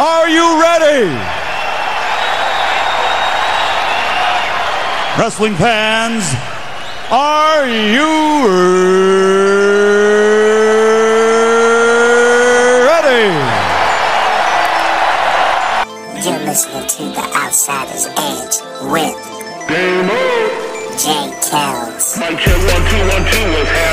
Are you ready? Wrestling fans, are you ready? You're listening to The Outsider's Edge with Game on. Jay Kells One two one two one two. What's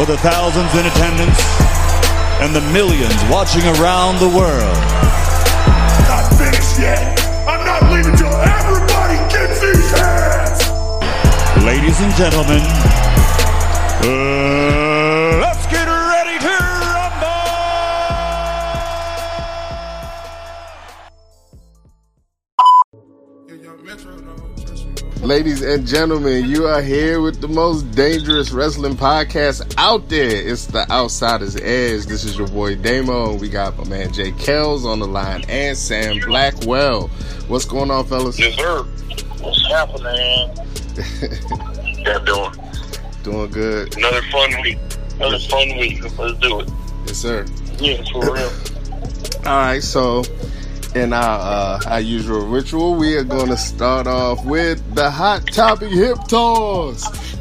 For the thousands in attendance and the millions watching around the world. not finished yet. I'm not leaving till everybody gets these hands. Ladies and gentlemen, uh, Ladies and gentlemen, you are here with the most dangerous wrestling podcast out there. It's the Outsider's Edge. This is your boy Damo. We got my man Jay Kells on the line and Sam Blackwell. What's going on, fellas? Yes, sir. What's happening? Man? Yeah, doing Doing good. another fun week. Another fun week. Let's do it. Yes, sir. Yeah, for real. All right, so in our uh, our usual ritual, we are going to start off with the hot topic hip toss.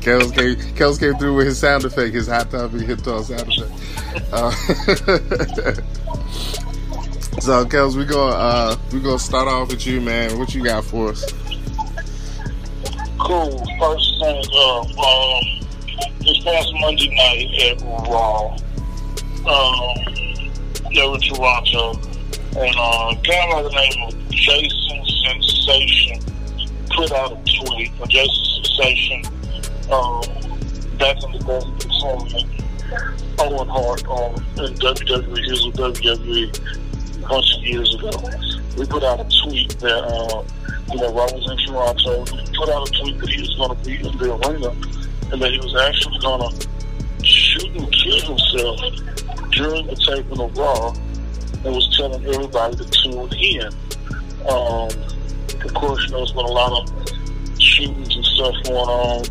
Kels came, Kels came through with his sound effect, his hot topic hip toss sound effect. Uh, so, Kels, we gonna uh, we gonna start off with you, man. What you got for us? First thing, uh, um, this past Monday night at Raw, um, they were Toronto, and uh, a guy by the name of Jason Sensation put out a tweet. Uh, Jason Sensation, um, back in the day, performing Owen Hart on in WWE, he was with WWE a bunch of years ago. We put out a tweet that, uh, you know, I was in Toronto, put out a tweet that he was going to be in the arena and that he was actually going to shoot and kill himself during the taping of Raw and was telling everybody to tune in. Um, of course, you know, there's been a lot of shootings and stuff going on,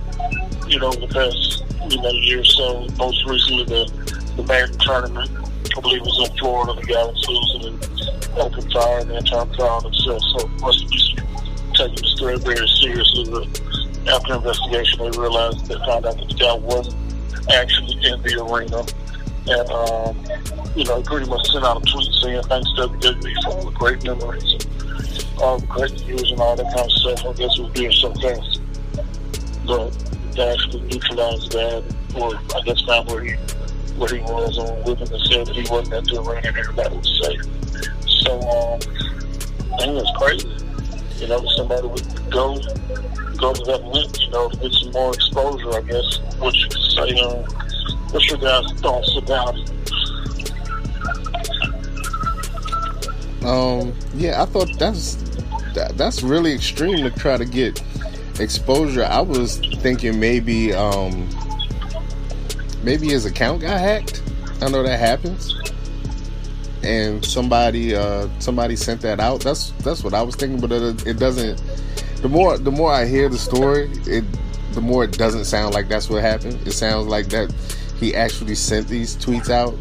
you know, the past, you know, year or so. Most recently, the, the Madden tournament, I believe it was in Florida, the guy was losing and open fire and on himself. So it must be taking the story very seriously. After investigation, they realized, they found out that the guy wasn't actually in the arena. And, um, you know, pretty much sent out a tweet saying, thanks WWE for all the great memories all the great years and all that kind of stuff. I guess it was being so fast. But they actually neutralized that, or I guess found where he where he was on him and said that he wasn't at the arena and everybody was safe. So, um, I think it's crazy. You know, somebody would go go to that link, you know, to get some more exposure, I guess, what you could say. Um, what's your guys' thoughts about it? Um, yeah, I thought that's that, that's really extreme to try to get exposure. I was thinking maybe um maybe his account got hacked. I know that happens. And somebody uh somebody sent that out. That's that's what I was thinking, but it, it doesn't the more the more I hear the story, it the more it doesn't sound like that's what happened. It sounds like that he actually sent these tweets out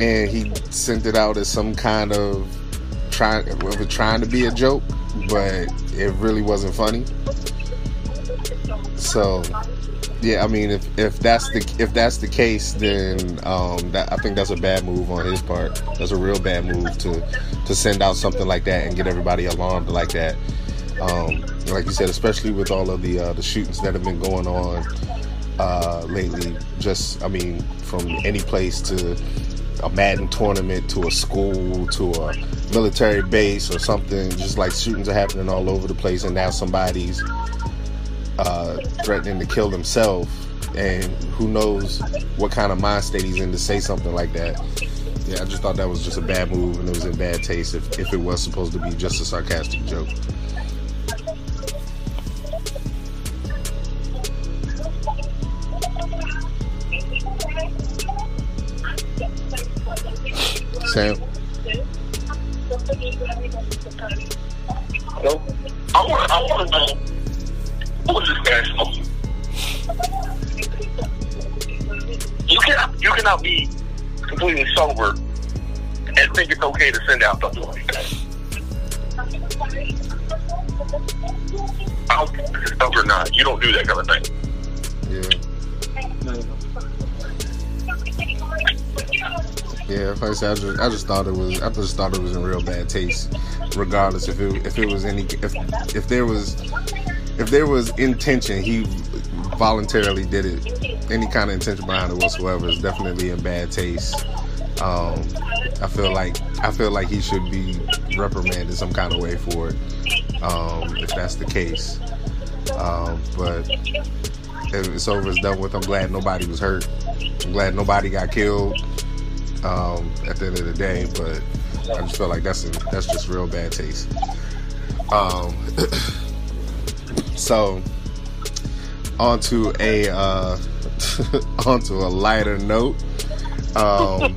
and he sent it out as some kind of trying trying to be a joke, but it really wasn't funny. So, yeah, I mean, if if that's the if that's the case, then um, that, I think that's a bad move on his part. That's a real bad move to to send out something like that and get everybody alarmed like that. Um, like you said, especially with all of the uh, the shootings that have been going on uh, lately. Just, I mean, from any place to a Madden tournament to a school to a military base or something. Just like shootings are happening all over the place, and now somebody's uh, threatening to kill himself, and who knows what kind of mind state he's in to say something like that. Yeah, I just thought that was just a bad move and it was in bad taste if, if it was supposed to be just a sarcastic joke. Sam? Hello? I want, to know You cannot, you cannot be completely sober and think it's okay to send out something like that. I don't care if or not. You don't do that kind of thing. Yeah. Yeah, like I said, I just, I just thought it was, I just thought it was in real bad taste, regardless if it, if it was any, if, if there was, if there was intention, he voluntarily did it. Any kind of intention behind it whatsoever is definitely in bad taste. Um, I feel like, I feel like he should be reprimanded some kind of way for it, um, if that's the case. Um, but if it's over, it's done with. I'm glad nobody was hurt. I'm glad nobody got killed um, at the end of the day, but I just feel like that's a, that's just real bad taste. So onto a uh, onto a lighter note. Um,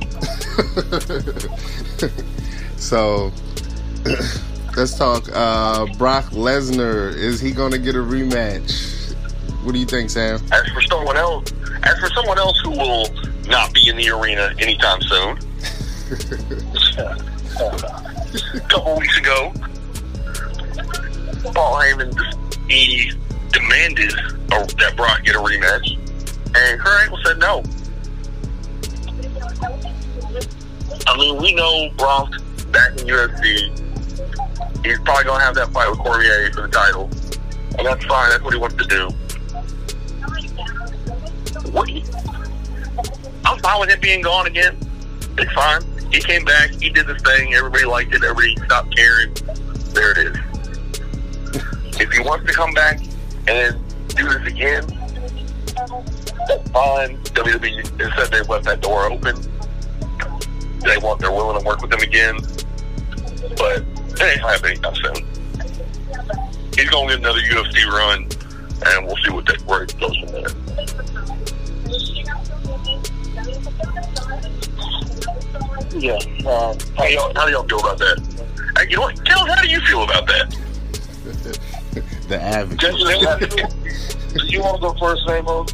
so let's talk. Uh, Brock Lesnar is he going to get a rematch? What do you think, Sam? As for someone else, as for someone else who will not be in the arena anytime soon, a couple weeks ago, Paul Heyman he demanded a, that Brock get a rematch, and Kurt Angle said no. I mean, we know Brock back in UFC. He's probably gonna have that fight with Cormier for the title, and that's fine. That's what he wants to do. What? I'm fine with him being gone again. It's fine. He came back. He did this thing. Everybody liked it. Everybody stopped caring. There it is. If he wants to come back and do this again, fine. WWE has said they've left that door open. They want. They're willing to work with him again, but it ain't happening anytime soon. He's gonna get another UFC run, and we'll see what that where it goes from there. Yeah. Uh, how, y'all, how do y'all feel about that? Hey, you know what? Tell how do you feel about that? The average. Do you want to go first, Namo?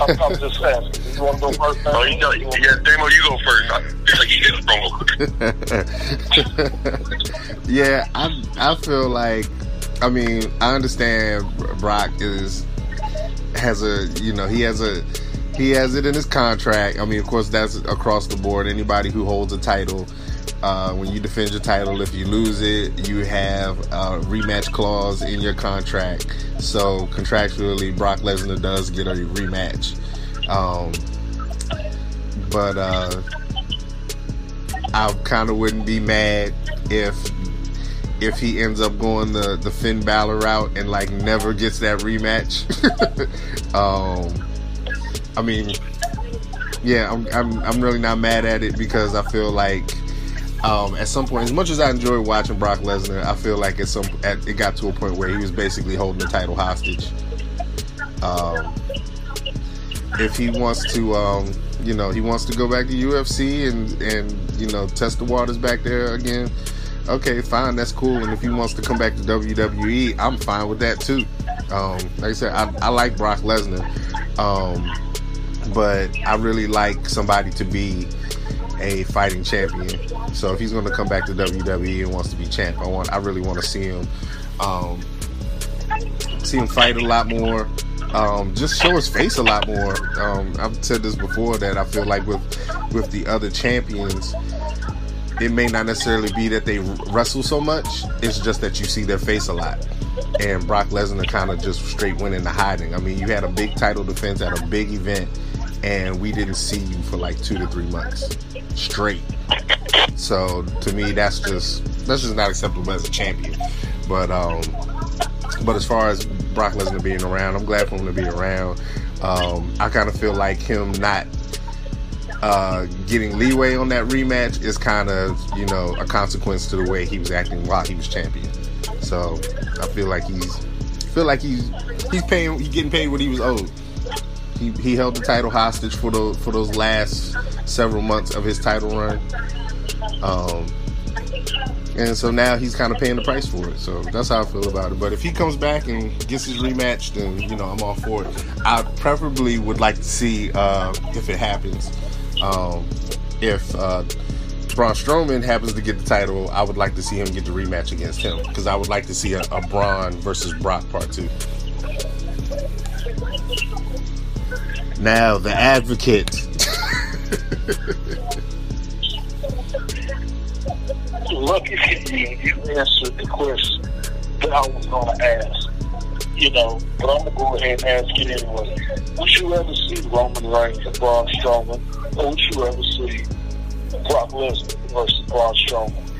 I'm, I'm just asking. You want to go first? Oh, you know, yeah, Damo, you go first. I feel like you get the promo. yeah, I I feel like I mean I understand Brock is has a you know he has a he has it in his contract. I mean, of course, that's across the board. Anybody who holds a title, uh, when you defend your title, if you lose it, you have a rematch clause in your contract. So contractually, Brock Lesnar does get a rematch. Um, but uh, I kind of wouldn't be mad if if he ends up going the the Finn Balor route and like never gets that rematch. um, I mean, yeah, I'm, I'm I'm really not mad at it because I feel like um, at some point, as much as I enjoy watching Brock Lesnar, I feel like at some at, it got to a point where he was basically holding the title hostage. Um, if he wants to, um, you know, he wants to go back to UFC and and you know test the waters back there again. Okay, fine, that's cool. And if he wants to come back to WWE, I'm fine with that too. Um, like I said, I, I like Brock Lesnar. Um, but I really like somebody to be a fighting champion. So if he's going to come back to WWE and wants to be champ, I want I really want to see him um, see him fight a lot more. Um, just show his face a lot more. Um, I've said this before that I feel like with with the other champions, it may not necessarily be that they wrestle so much. It's just that you see their face a lot. And Brock Lesnar kind of just straight went into hiding. I mean, you had a big title defense at a big event, and we didn't see you for like two to three months straight. So to me, that's just that's just not acceptable as a champion. But um, but as far as Brock Lesnar being around, I'm glad for him to be around. Um, I kind of feel like him not uh, getting leeway on that rematch is kind of you know a consequence to the way he was acting while he was champion. So I feel like he's feel like he's he's paying he's getting paid what he was owed. He, he held the title hostage for the for those last several months of his title run. Um, and so now he's kind of paying the price for it. So that's how I feel about it. But if he comes back and gets his rematch, then you know I'm all for it. I preferably would like to see uh, if it happens. Um, if uh, Braun Strowman happens to get the title, I would like to see him get the rematch against him because I would like to see a, a Braun versus Brock part two. Now the advocate. lucky for you, you answered the question that I was going to ask. You know, but I'm to go ahead and ask it anyway. Would you ever see Roman Reigns and Braun Strowman, or would you ever see Brock Lesnar versus Braun Strowman?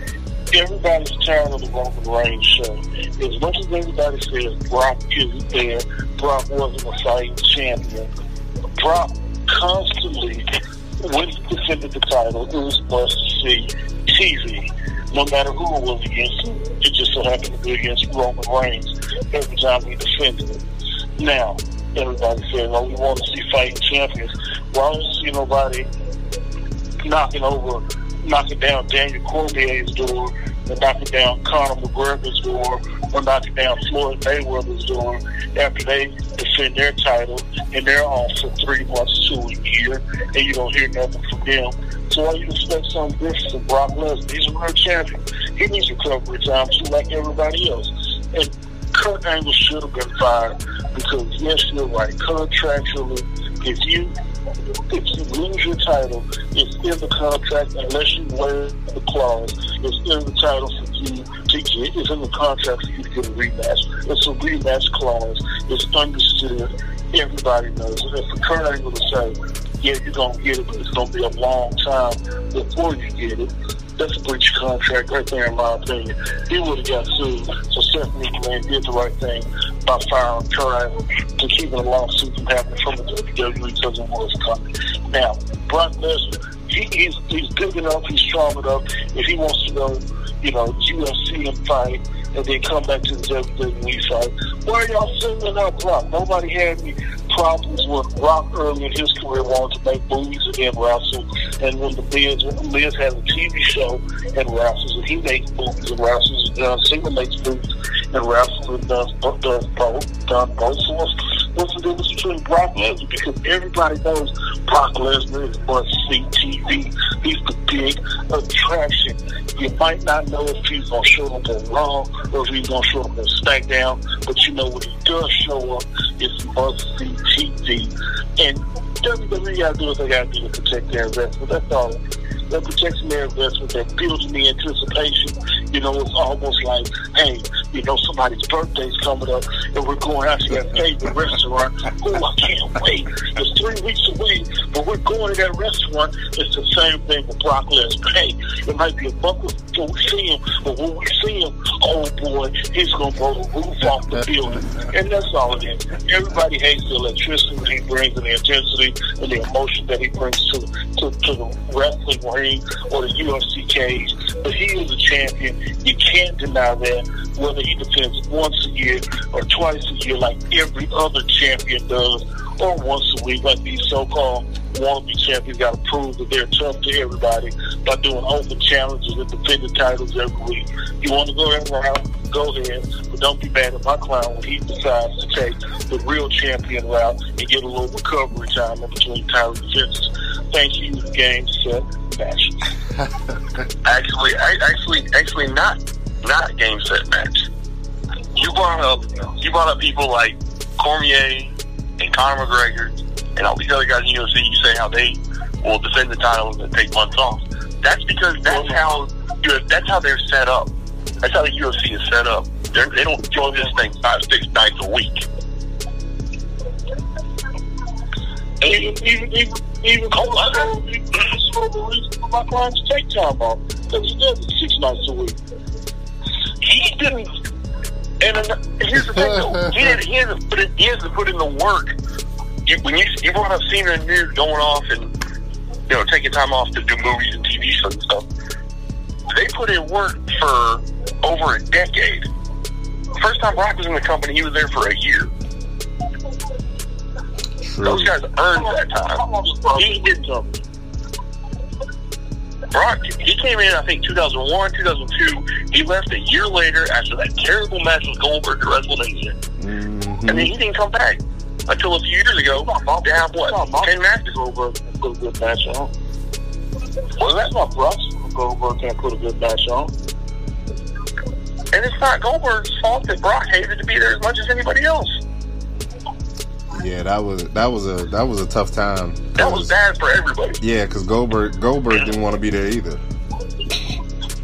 Everybody's tired of the Roman Reigns show. As much as everybody says Brock isn't there, Brock wasn't a fighting champion, Brock constantly, when he defended the title, it was must see TV no matter who it was against. It just so happened to be against Roman Reigns every time he defended it. Now, everybody says, oh, well, we want to see fighting champions. Well, I don't see nobody knocking over, knocking down Daniel Cormier's door, or knocking down Conor McGregor's door, or knocking down Floyd Mayweather's door after they defend their title and they're on for three months to a year, and you don't hear nothing from them. So why you expect something different from Brock Lesnar? He's a real champion. He needs recovery time too, like everybody else. And Kurt Angle should have been fired because yes, you're right. Contractually, if you if you lose your title, it's in the contract unless you wear the clause. It's in the title for you to get. It's in the contract for you to get a rematch. It's a rematch clause. It's understood. Everybody knows. And for Kurt Angle to say, yeah, you're gonna get it, but it's gonna be a long time before you get it. That's a breach of contract right there, in my opinion. He would have got sued. So Stephanie McMahon did the right thing by firing Kurt to keeping a lawsuit from happening from the WWE because it was coming. Now, Brock Lesnar, he, he's he's big enough, he's strong enough. If he wants to go, you know, UFC and fight, and then come back to the WWE fight. Why are y'all singling out Brock? Nobody had any problems with Brock early in his career wanting to make movies and wrestle. And when the Miz, when the Miz has a TV show and wrestles, and he makes movies and wrestles, and John Cena makes movies and wrestles, and does, does both, done both. So what's, what's the difference between Brock Lesnar? Because everybody knows Brock Lesnar is must see TV. He's the big attraction. You might not know if he's going to show up on Raw or if he's going to show up on SmackDown, but you know when he does show up, it's must see TV. And WWE got to do what they got to do to protect their investment. That's all. They're protecting their investment. They're building the anticipation. You know, it's almost like, hey, you know, somebody's birthday's coming up and we're going out to their favorite restaurant. Oh, I can't wait. It's three weeks away, but we're going to that restaurant. It's the same thing with Brock Lesnar. Hey, it might be a month before we see him, but when we see him, oh boy, he's going to blow the roof off the building. And that's all it is. Everybody hates the electricity that he brings and the intensity and the emotion that he brings to, to, to the wrestling ring or the UFC cage. But he is a champion. You can't deny that, whether he defends once a year or twice a year like every other champion does, or once a week like these so-called wannabe champions got to prove that they're tough to everybody by doing open challenges and defending titles every week. You want to go that route, go ahead, but don't be mad at my clown when he decides to take the real champion route and get a little recovery time in between title defenses. Thank you, game, set, match. Actually, I, actually, actually, not not game set match. You brought up you brought up people like Cormier and Conor McGregor and all these other guys in UFC. You say how they will defend the title and take months off. That's because that's how that's how they're set up. That's how the UFC is set up. They're, they don't throw this thing five, six nights a week. Even, even, even, even Cole, I know, even, that's one of the reasons for my clients to take time off. Because he does it six nights a week. He didn't, and here's the thing though, he, didn't, he, hasn't put in, he hasn't put in the work. You, when you, you brought up Cena and New going off and you know, taking time off to do movies and TV shows and stuff. They put in work for over a decade. First time Brock was in the company, he was there for a year. True. Those guys earned that time. He did something. Brock, he came in, I think, 2001, 2002. He left a year later after that terrible match with Goldberg at WrestleMania. Mhm. And then he didn't come back until a few years ago to have, what, 10 matches? Goldberg can put a good match on. Was that? Not Bruce. Goldberg can't put a good match on. And it's not Goldberg's fault that Brock hated to be there as much as anybody else. Yeah, that was that was a that was a tough time. That was bad for everybody. Yeah, because Goldberg Goldberg didn't want to be there either.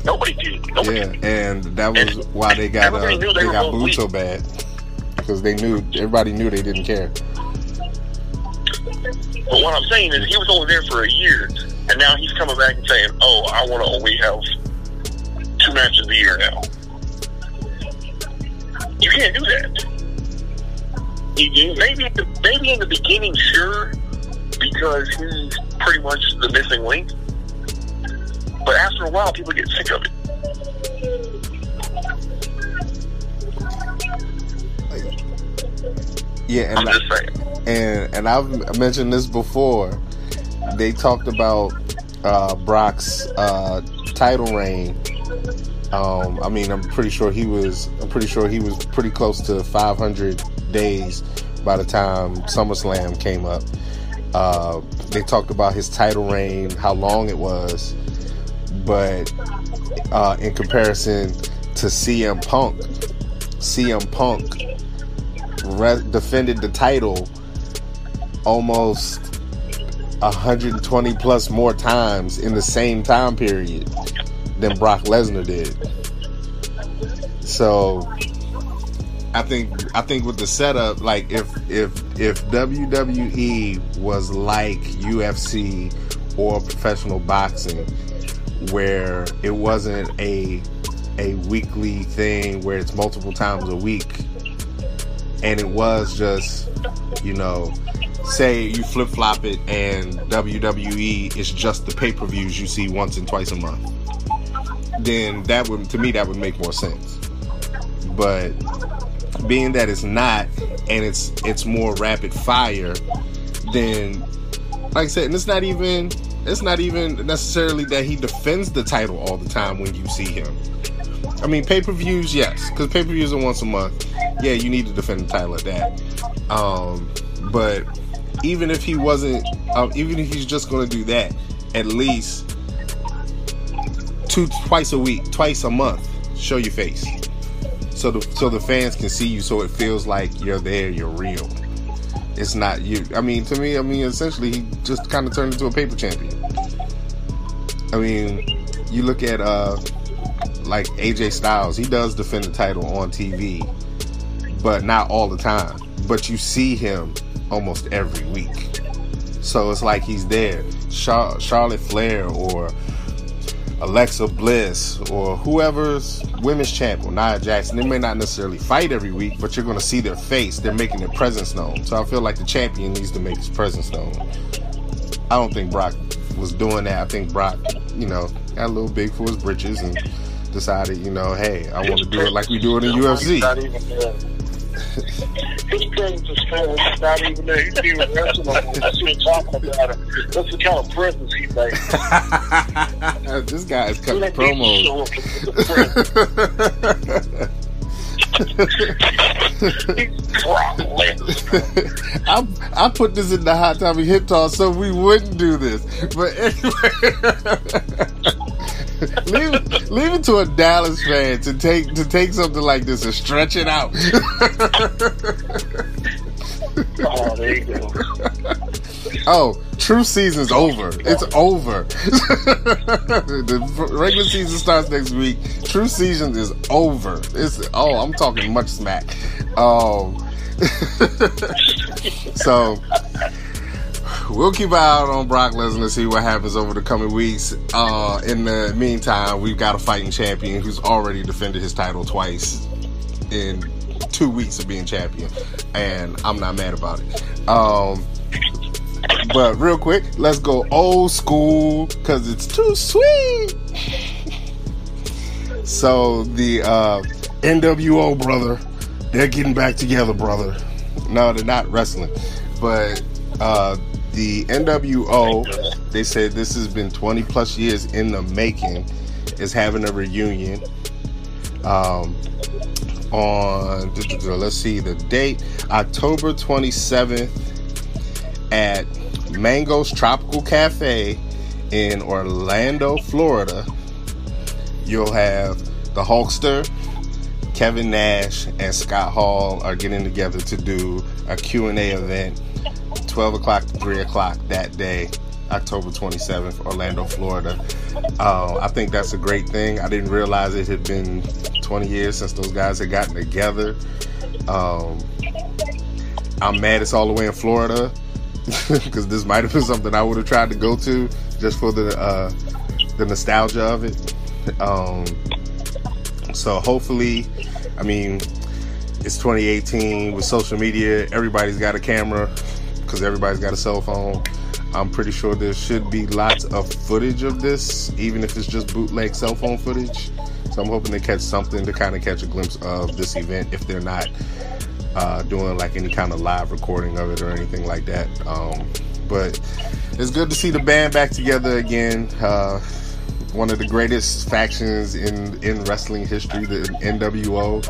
Nobody did. Nobody Yeah, did. and that was And why they got uh, everybody they they got both booed weak. so bad because they knew everybody knew they didn't care. But what I'm saying is he was only there for a year, and now he's coming back and saying, "Oh, I want to only have two matches a year now." You can't do that. Did. Maybe, maybe in the beginning, sure, because he's pretty much the missing link. But after a while, people get sick of it. Yeah, and saying. and and I've mentioned this before. They talked about uh, Brock's uh, title reign. Um, I mean, I'm pretty sure he was. I'm pretty sure he was pretty close to 500 days by the time SummerSlam came up. Uh, they talked about his title reign, how long it was, but uh, in comparison to CM Punk, CM Punk re- defended the title almost 120 plus more times in the same time period than Brock Lesnar did. So I think I think with the setup, like if if if WWE was like UFC or professional boxing, where it wasn't a a weekly thing where it's multiple times a week, and it was just you know say you flip flop it and WWE is just the pay per views you see once and twice a month, then that would to me that would make more sense. But being that it's not and it's it's more rapid fire, then like I said, and it's not even it's not even necessarily that he defends the title all the time when you see him. I mean, pay per views, yes, because pay per views are once a month. Yeah, you need to defend the title at that. Um, but even if he wasn't, um, even if he's just going to do that, at least two twice a week, twice a month, show your face, so the so the fans can see you, so it feels like you're there, you're real. It's not you. I mean, to me, I mean, essentially, he just kind of turned into a paper champion. I mean, you look at uh like AJ Styles, he does defend the title on TV, but not all the time. But you see him almost every week. So it's like he's there. Char- Charlotte Flair or Alexa Bliss or whoever's women's champ or Nia Jackson, they may not necessarily fight every week, but you're going to see their face. They're making their presence known. So I feel like the champion needs to make his presence known. I don't think Brock was doing that. I think Brock, you know, got a little big for his britches and decided, you know, hey, I want to do it like we do it in UFC. Not even there. His presence is still he's not even there. He's even wrestling. That's what talking about it. That's the kind of presence he makes. this guy is cutting don't need to promos. show up with the presence. He's Brock Lesnar. I, I put this in the hot topic hip toss so we wouldn't do this. But anyway, leave, leave it to a Dallas fan to take to take something like this and stretch it out. Oh, there you go. oh, true season's over. It's over. the regular season starts next week. True season is over. It's oh, I'm talking much smack. Um, so we'll keep an eye out on Brock Lesnar to see what happens over the coming weeks. Uh, in the meantime, we've got a fighting champion who's already defended his title twice in two weeks of being champion, and I'm not mad about it. Um, but real quick, let's go old school because it's too sweet. So the uh, NWO brother, they're getting back together, brother. No, they're not wrestling, but uh, the NWO. They said this has been 20 plus years in the making. Is having a reunion. Um, on let's see the date October 27th at Mango's Tropical Cafe in Orlando, Florida. You'll have the Hulkster, Kevin Nash, and Scott Hall are getting together to do a Q&A event 12 o'clock to 3 o'clock that day October 27th, Orlando, Florida. Uh, I think that's a great thing. I didn't realize it had been 20 years since those guys had gotten together. Um, I'm mad it's all the way in Florida because this might have been something I would have tried to go to just for the uh, the nostalgia of it. Um, so hopefully, I mean, it's 2018 with social media. Everybody's got a camera because everybody's got a cell phone. I'm pretty sure there should be lots of footage of this, even if it's just bootleg cell phone footage. So I'm hoping to catch something to kind of catch a glimpse of this event if they're not uh, doing like any kind of live recording of it or anything like that. Um, but it's good to see the band back together again. Uh, one of the greatest factions in in wrestling history, the NWO,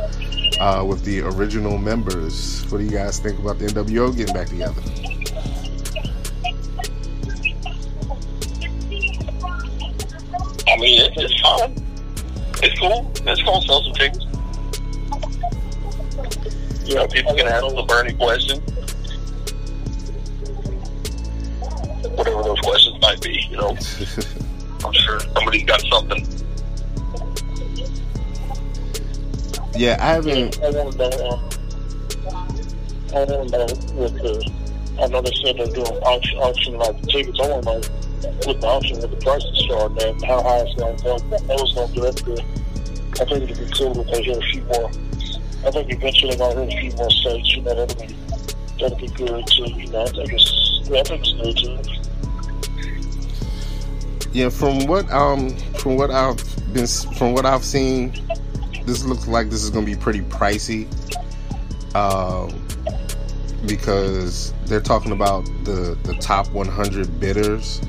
uh, with the original members. What do you guys think about the NWO getting back together? I mean, it, it's fun. It's cool. It's gonna sell some tickets. You know, people can handle the burning question. Whatever those questions might be, you know. I'm sure somebody's got something. Yeah, I haven't. I want to know. Um, I want to know with the. I know they said they're doing auction, auction like tickets. I want to know with the auction what the prices start at, how high it's going to go. I was going to do that good. I think it'd be cool if they hear a few more. I think eventually they might hear a few more states. You know, that'll be that'll be good too. You know, I think it's yeah, I think it's good too. Yeah, from what um from what I've been from what I've seen, this looks like this is gonna be pretty pricey. Um, because they're talking about the the top 100 bidders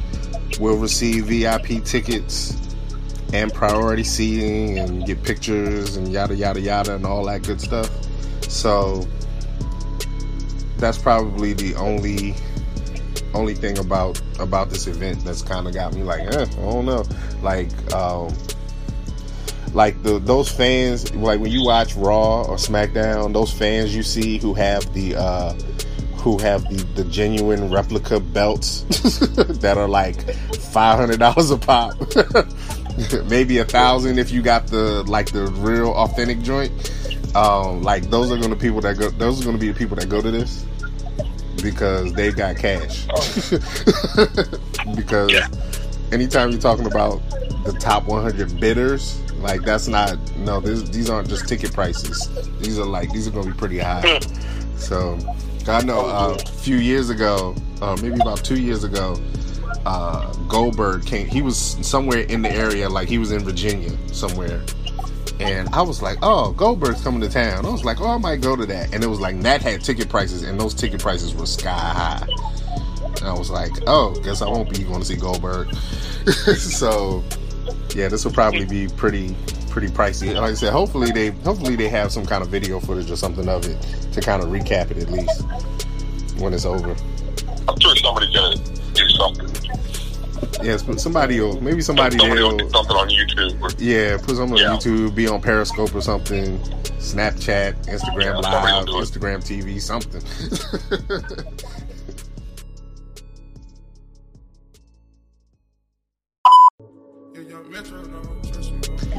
will receive VIP tickets and priority seating and get pictures and yada yada yada and all that good stuff. So that's probably the only only thing about about this event that's kind of got me like, eh, I don't know, like um, like the those fans, like when you watch Raw or SmackDown, those fans you see who have the uh, who have the the genuine replica belts that are like five hundred dollars a pop, maybe a thousand if you got the like the real authentic joint. Um, like those are going to people that go. Those are going to be the people that go to this because they got cash. because anytime you're talking about the top 100 bidders, like that's not no. This, these aren't just ticket prices. These are like these are to be pretty high. So I know uh, a few years ago, uh, maybe about two years ago, uh, Goldberg came. He was somewhere in the area, like he was in Virginia somewhere. And I was like, oh, Goldberg's coming to town. I was like, oh, I might go to that. And it was like, that had ticket prices, and those ticket prices were sky high. And I was like, oh, guess I won't be going to see Goldberg. so, yeah, this will probably be pretty pretty pricey. Like I said, hopefully they hopefully they have some kind of video footage or something of it to kind of recap it at least when it's over. I'm sure somebody's gonna do something. Yes, but somebody will maybe somebody, Somebody will do something on YouTube. Or, yeah put something Yeah. on YouTube, be on Periscope or something, Snapchat, Instagram Yeah, Live, will do it. Instagram TV, something.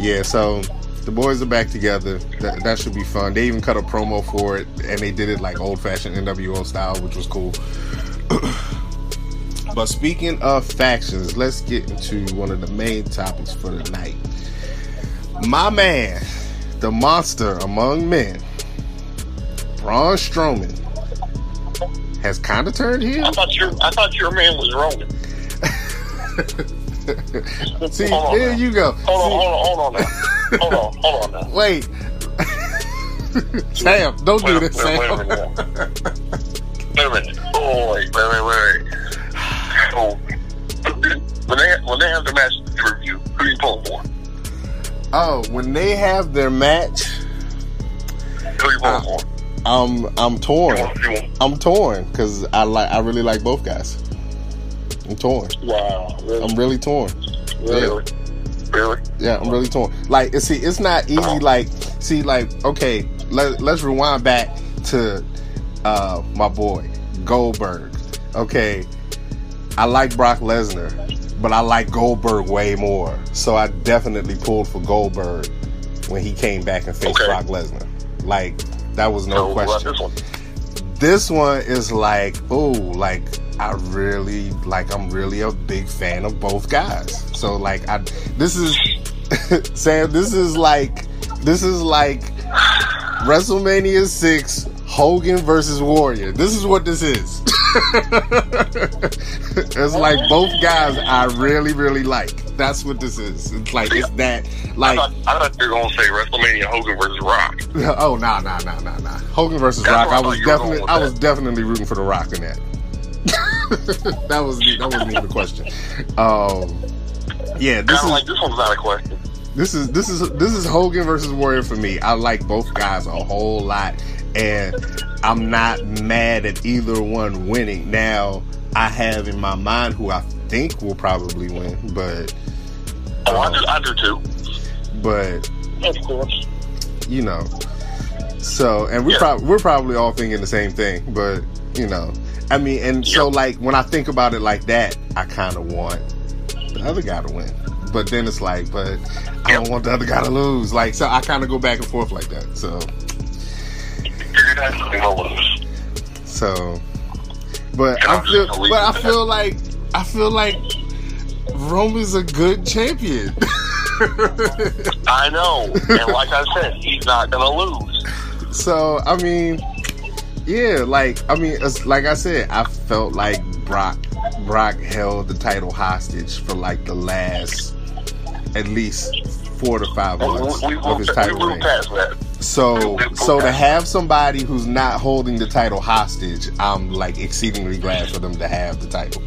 Yeah, so the boys are back together. That, that should be fun. They even cut a promo for it, and they did it like old fashioned NWO style, which was cool. but speaking of factions, let's get into one of the main topics for the night. My man, the monster among men, Braun Strowman, has kind of turned heel. I thought your I thought your man was Roman. See, there you go. Hold on, See, hold on, hold on now. Hold on, hold on now. Wait. Sam, don't do this, wait, wait a Sam. minute. Wait a minute. Oh, wait, wait, wait, wait. wait. So, when they when they have their match review, who are you pulling for? Oh, when they have their match, Who are you pulling Ah. for? I'm I'm torn. You want- you want- I'm torn because I like I really like both guys. I'm torn. Wow, really? I'm really torn. really? Really? Yeah, I'm really torn. Like, see, it's not easy. Like, see, like, okay, let, let's rewind back to uh my boy Goldberg. Okay, I like Brock Lesnar, but I like Goldberg way more. So I definitely pulled for Goldberg when he came back and faced Okay. Brock Lesnar. Like, that was no about question. This one? is like, oh, like I really like I'm really a big fan of both guys. So like I this is Sam, this is like this is like WrestleMania 6 Hogan versus Warrior. This is what this is. it's like both guys I really, really like. That's what this is. It's like it's that I like thought, I thought you were going to say WrestleMania Hogan versus Rock. Oh nah nah nah nah nah. Hogan versus That's Rock. I I was you were going definitely I was definitely rooting for the Rock in that. that was that wasn't even a question. Um, yeah, this is like this one's not a question. this is this is this is Hogan versus Warrior for me. I like both guys a whole lot, and I'm not mad at either one winning. Now I have in my mind who I think will probably win, but Oh, I do, I do too. but Of course. you know. So, and we Yeah. prob- we're probably all thinking the same thing, but you know, I mean, and so like when I think about it like that, I kind of want the other guy to win, but then it's like, but I don't want the other guy to lose. Like, so I kind of go back and forth like that. So, You're definitely going to lose. so, but I feel, but I feel like I feel like Roman's a good champion. I know. and like I said, he's not to lose. So I mean, yeah, like I mean, like I said, I felt like Brock Brock held the title hostage for like the last at least four to five months we, we, of his title reign. So so to have somebody who's not holding the title hostage, I'm like exceedingly glad for them to have the title.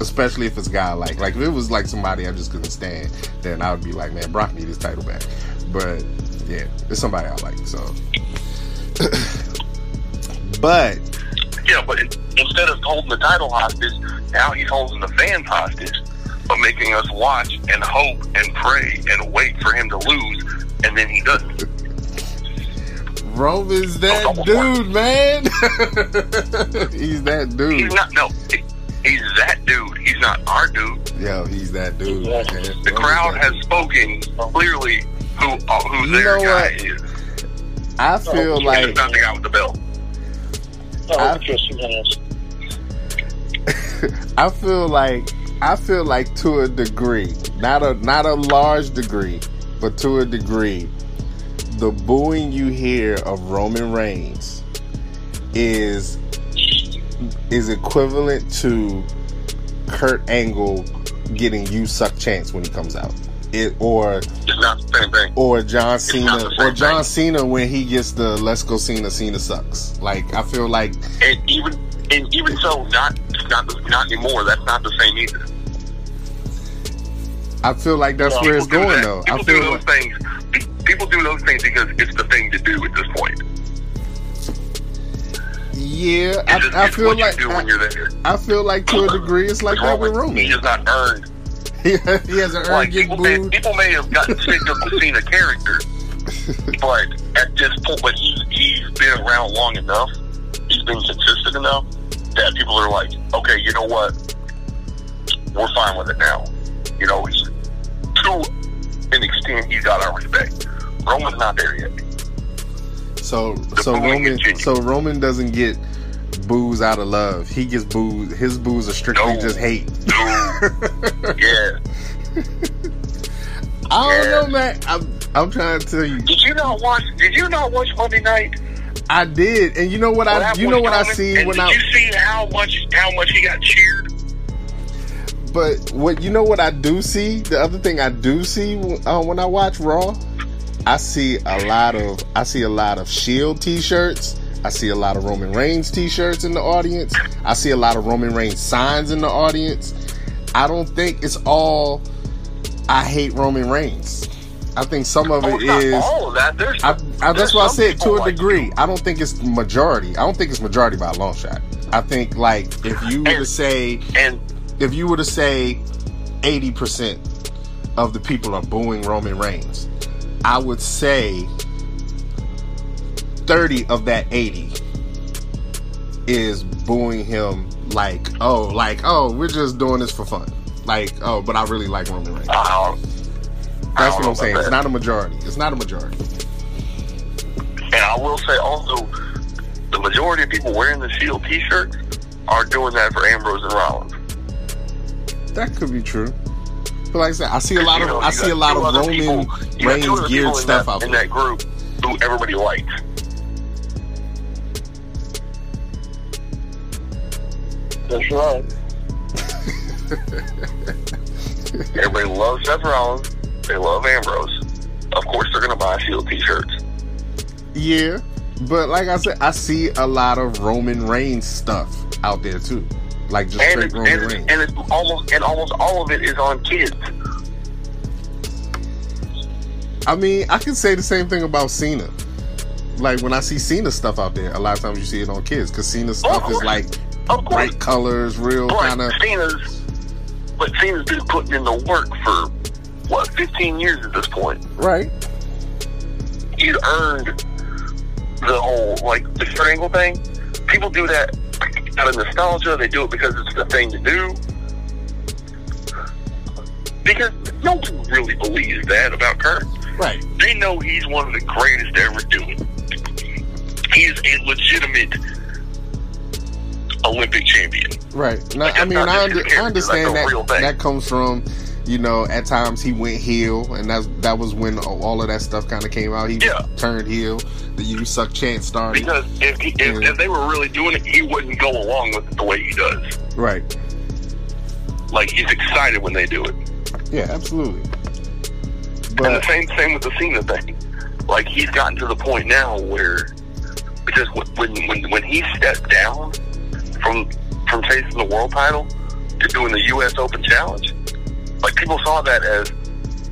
Especially if it's a guy like like if it was like somebody I just couldn't stand, then I would be like, man, Brock need his title back. But yeah, it's somebody I like. So, but Yeah, but in, instead of holding the title hostage, now he's holding the fans hostage, but making us watch and hope and pray and wait for him to lose, and then he doesn't. Roman's that dude, man. he's that dude. He's not. No, he's that dude. He's not our dude. Yo, he's that dude. The man. Roman's crowd has spoken clearly who uh, who You their know guy what? is. I feel And like it's not the guy with the belt. I- kissing. I feel like I feel like to a degree, not a not a large degree, but to a degree, the booing you hear of Roman Reigns is is equivalent to Kurt Angle getting you suck chance when he comes out. It or It's not the same thing. or John Cena or John thing. Cena when he gets the let's go Cena Cena sucks. Like I feel like And even and even so, not not not anymore. That's not the same either. I feel like that's where it's going that. though. People I do feel those like, things. People do those things because it's the thing to do at this point. Yeah, It's, just, I, I feel like you do when you're there. I feel like to a degree it's like that with Roman, he has not earned. he hasn't earned Like people may, people may have gotten sick of seeing a character, but at this point, but he's he's been around long enough. He's been consistent enough that people are like, okay, you know what? We're fine with it now. You know, he's to an extent he's got our respect. Roman's not there yet. So so Roman continues. so Roman doesn't get boos out of love. He gets boos. His boos are strictly No. just hate. Dude, yeah. I don't Yeah. know, man. I'm I'm trying to tell you. Did you not watch? Did you not watch Monday night? I did, and you know what What I you know what I see when did I you see how much how much he got cheered? But what you know what I do see? The other thing I do see uh, when I watch Raw, I see a lot of I see a lot of Shield T-shirts. I see a lot of Roman Reigns T-shirts in the audience. I see a lot of Roman Reigns signs in the audience. I don't think it's all I hate Roman Reigns. I think some of Oh, it's not all of that. There's, I, I, that's why I said to a like degree. you. I don't think it's majority. I don't think it's majority by a long shot. I think like if you were to say And if you were to say 80% of the people are booing Roman Reigns, I would say 30 of that 80 is booing him like, oh, like, oh, we're just doing this for fun. Like, oh, but I really like Roman Reigns. I don't, I That's what I'm saying. about It's not a majority. It's not a majority. And I will say also, the majority of people wearing the Shield T-shirt are doing that for Ambrose and Rollins. That could be true. But like I said, I see a lot You of know, I see a lot of Roman people- you got two Reigns other geared stuff that, out in there. that group who everybody likes. That's right. Everybody loves Seth Rollins. They love Ambrose. Of course, they're going to buy Shield T-shirts. Yeah, but like I said, I see a lot of Roman Reigns stuff out there too, like just And straight it's, Roman and, and it's almost and almost all of it is on kids. I mean, I can say the same thing about Cena. Like when I see Cena stuff out there, a lot of times you see it on kids because Cena oh, stuff is like bright colors, real kind of Cena's, but Cena's been putting in the work for what 15 years at this point. right. He's earned the whole like the shirt angle thing. People do that out of nostalgia. They do it because it's the thing to do. Because no one really believes that about Kurt. Right. They know he's one of the greatest to ever do it. He is a legitimate Olympic champion. Right. Now, Like, I mean, I, under, I understand that's a real that that comes from, you know, at times he went heel, and that's that was when all of that stuff kind of came out. He Yeah. turned heel. The "You Suck" chant started. Because if, he, if, if they were really doing it, he wouldn't go along with it the way he does. Right. Like he's excited when they do it. Yeah, absolutely. And the same same with the Cena thing. Like he's gotten to the point now where because when when when he stepped down from from chasing the world title to doing the U.S. Open Challenge, like people saw that as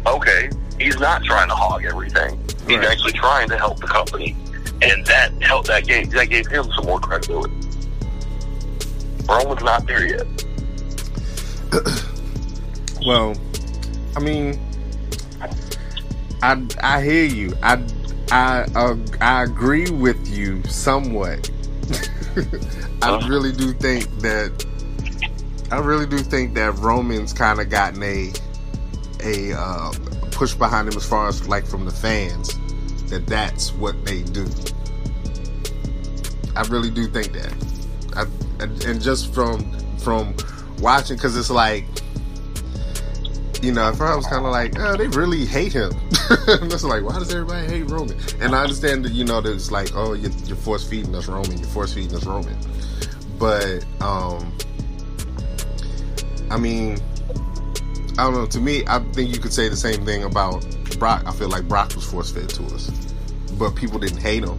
okay, he's not trying to hog everything. He's Right. actually trying to help the company, and that helped that gave that gave him some more credibility. Roman's not there yet. well, I mean, I I hear you. I I uh, I agree with you somewhat. I Uh. really do think that I really do think that Roman's kind of gotten a a uh, push behind him as far as like from the fans that that's what they do. I really do think that. I, and, just from from watching, because it's like you know, at first I was kind of like, oh, they really hate him. it's like, why does everybody hate Roman? And I understand that, you know, that it's like, oh, you're, you're force feeding us Roman, you're force feeding us Roman. But, um, I mean, I don't know. To me, I think you could say the same thing about Brock. I feel like Brock was force fed to us, but people didn't hate him.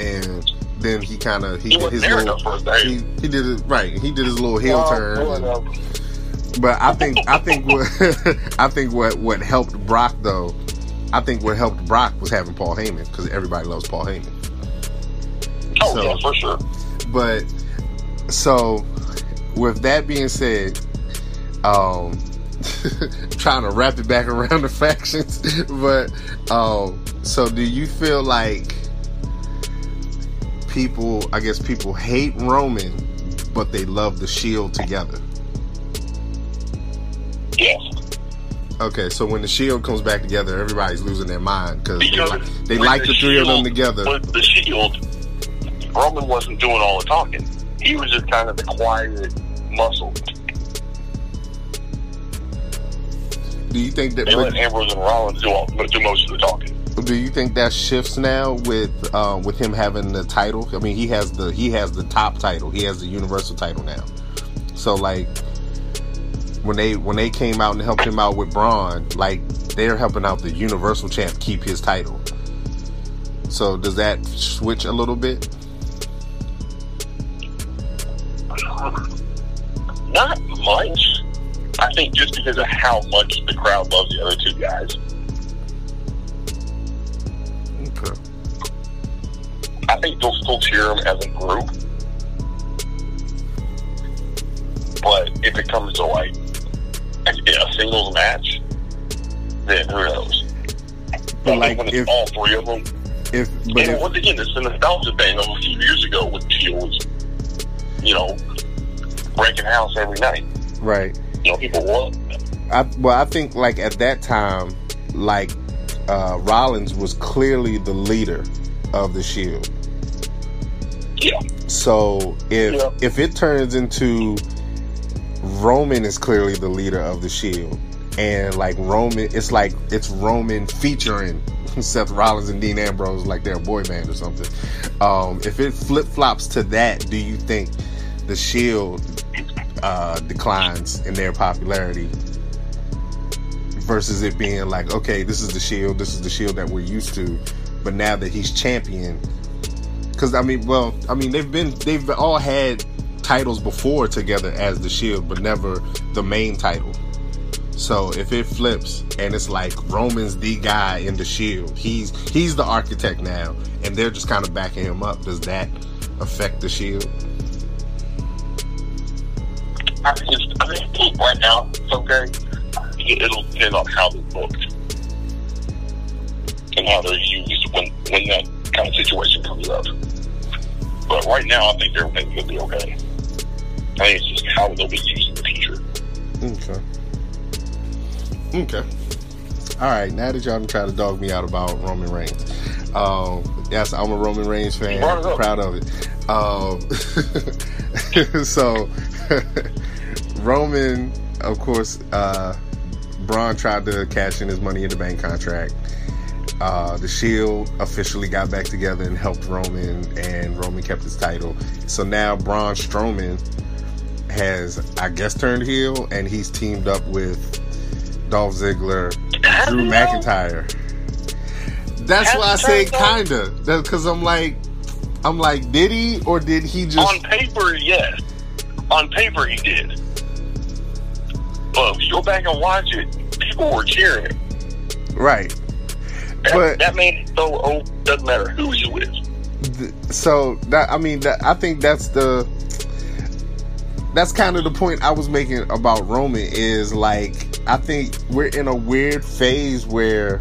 And then he kind of he, He did his little enough for us to hate he, he did it right. He did his little heel Well, turn. and- but I think I think what I think what what helped Brock though, I think what helped Brock was having Paul Heyman because everybody loves Paul Heyman. Oh So- yeah, for sure. But so with that being said, um trying to wrap it back around the factions, but um so do you feel like people I guess people hate Roman but they love the shield together? Yes. Okay, so when the Shield comes back together, everybody's losing their mind because they, like, they like the three of them Shield- together. With the Shield, Roman wasn't doing all the talking. He was just kind of the quiet muscle. Do you think that? They let Ambrose and Rollins do all do most of the talking. Do you think that shifts now with um, with him having the title? I mean, he has the he has the top title. He has the universal title now. So like when they when they came out and helped him out with Braun, like they're helping out the universal champ keep his title. So does that switch a little bit? Not much. I think just because of how much the crowd loves the other two guys. Okay. I think they'll still cheer them as a group. But if it comes to like a, a singles match, then who knows? But like when it's if all three of them, if but and if, once again, it's the nostalgia thing of a few years ago with Shield was, you know, breaking house every night. right. You know, people love. I well, I think like at that time, like uh, Rollins was clearly the leader of the Shield. Yeah, So if Yeah. if it turns into Roman is clearly the leader of the Shield, and like Roman, it's like it's Roman featuring Seth Rollins and Dean Ambrose like they're a boy band or something. Um, if it flip flops to that, do you think the Shield uh, declines in their popularity versus it being like, okay, this is the Shield, this is the Shield that we're used to, but now that he's champion, because I mean, well, I mean they've been they've all had titles before together as the Shield, but never the main title. So if it flips and it's like Roman's the guy in the Shield, he's he's the architect now, and they're just kind of backing him up. Does that affect the Shield? I think it's, I think right now it's okay. It- It'll depend on how they're booked and how they're used when when that kind of situation comes up. But right now, I think everything's gonna be okay. I think it's just how they'll be used in the future. Okay. Okay. All right. Now that y'all try to dog me out about Roman Reigns, um, yes, I'm a Roman Reigns fan. Brought it up. Proud of it. Um, so Roman, of course, uh, Braun tried to cash in his Money in the Bank contract. Uh, the Shield officially got back together and helped Roman, and Roman kept his title. So now Braun Strowman has, I guess, turned heel, and he's teamed up with Dolph Ziggler, Drew McIntyre. That's Has why I say kinda. Because I'm like, I'm like, did he or did he just? On paper, yes. On paper, he did. But if you go back and watch it, people were cheering him. right. That, But- that it so oh, doesn't matter who you with. Th- So that I mean, that I think that's the that's kind of the point I was making about Roman is like I think we're in a weird phase where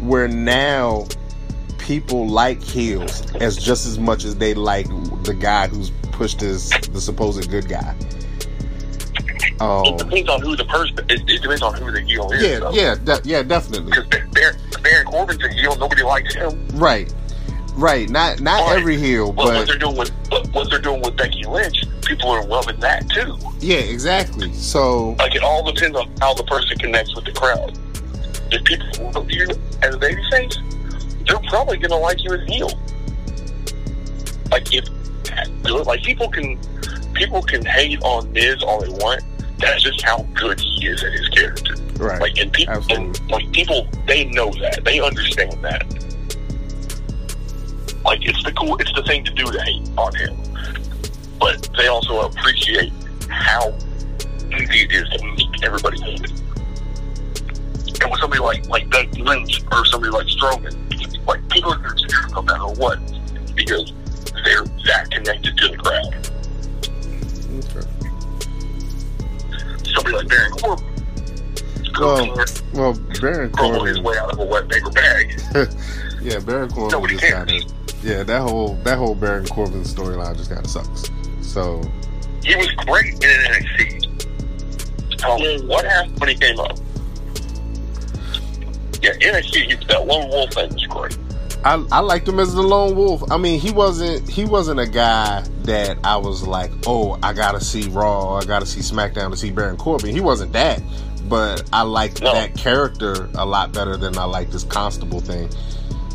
where now people like heels as just as much as they like the guy who's pushed as the supposed good guy. It Um, depends on who the person. It, it depends on who the heel is. yeah, though. yeah, de- yeah, definitely. Because Baron, Baron Corbin's a heel, nobody likes him. Right, right. Not not Right. every heel, But what they're doing with what, what they're doing with Becky Lynch, people are loving that too. yeah, exactly. So Like it all depends on how the person connects with the crowd. If people love you as a babyface, they're probably gonna like you as heel. Like if like people can people can hate on Miz all they want. That's just how good he is at his character. right. Like and people and like people they know that. They understand that. Like it's the cool it's the thing to do to hate on him. But they also appreciate how easy it is to make everybody hate him. And with somebody like like Becky Lynch or somebody like Strowman, like people are gonna cheer no matter what because they're that connected to the crowd. Okay. Somebody like Baron Corbin Well, well, Baron crumble his way out of a wet paper bag. Yeah, Baron Corbin Nobody just cares. kind of. Yeah, that whole that whole Baron Corbin storyline just kind of sucks. So He was great in NXT. Tell me what happened when he came up. Yeah, NXT, he, that lone wolf thing was great. I I liked him as the lone wolf. I mean, he wasn't he wasn't a guy that I was like, oh, I gotta see Raw, I gotta see SmackDown to see Baron Corbin. He wasn't that, but I liked No. that character a lot better than I like this constable thing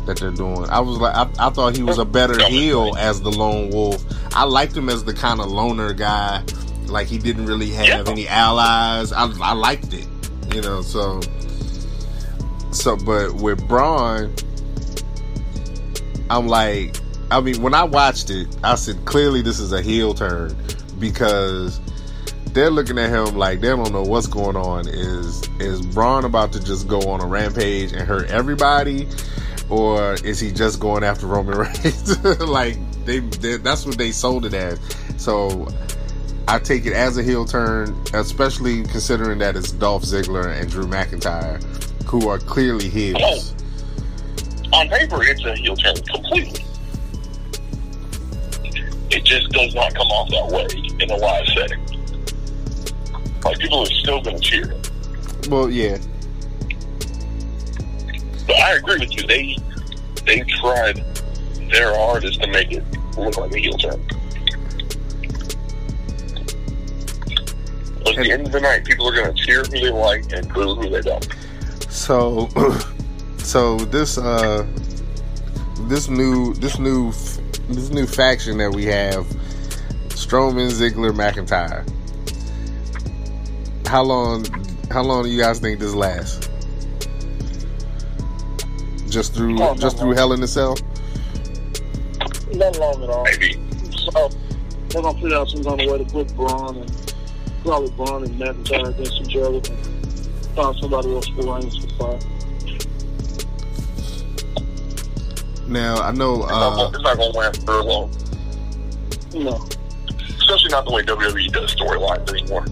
that they're doing. I was like, I, I thought he was a better heel as the lone wolf. I liked him as the kind of loner guy. Like he didn't really have Yeah. any allies. I, I liked it, you know. So, so but with Braun, I'm like, I mean, when I watched it, I said clearly this is a heel turn because they're looking at him like they don't know what's going on. Is is Braun about to just go on a rampage and hurt everybody, or is he just going after Roman Reigns? like they, they, that's what they sold it as. So I take it as a heel turn, especially considering that it's Dolph Ziggler and Drew McIntyre, who are clearly heels. On paper, it's a heel turn completely. It just does not come off that way in a live setting. Like people are still going to cheer. Well, yeah, But I agree with you. They they tried their hardest to make it look like a heel turn. But at the end of the night, people are going to cheer who they like and boo who they don't. So, so this uh, this new this new this new faction that we have, Strowman, Ziggler, McIntyre. How long? How long do you guys think this lasts? Just through Oh, just no, through no. Hell in a Cell? Not long at all. Maybe. So they're gonna figure out some kind of way to put Braun and probably Braun and McIntyre against each other and find somebody else for Reigns to fight. Now I know. It's not Uh, gonna- it's not going to last very long. No. Especially not the way WWE does storylines anymore.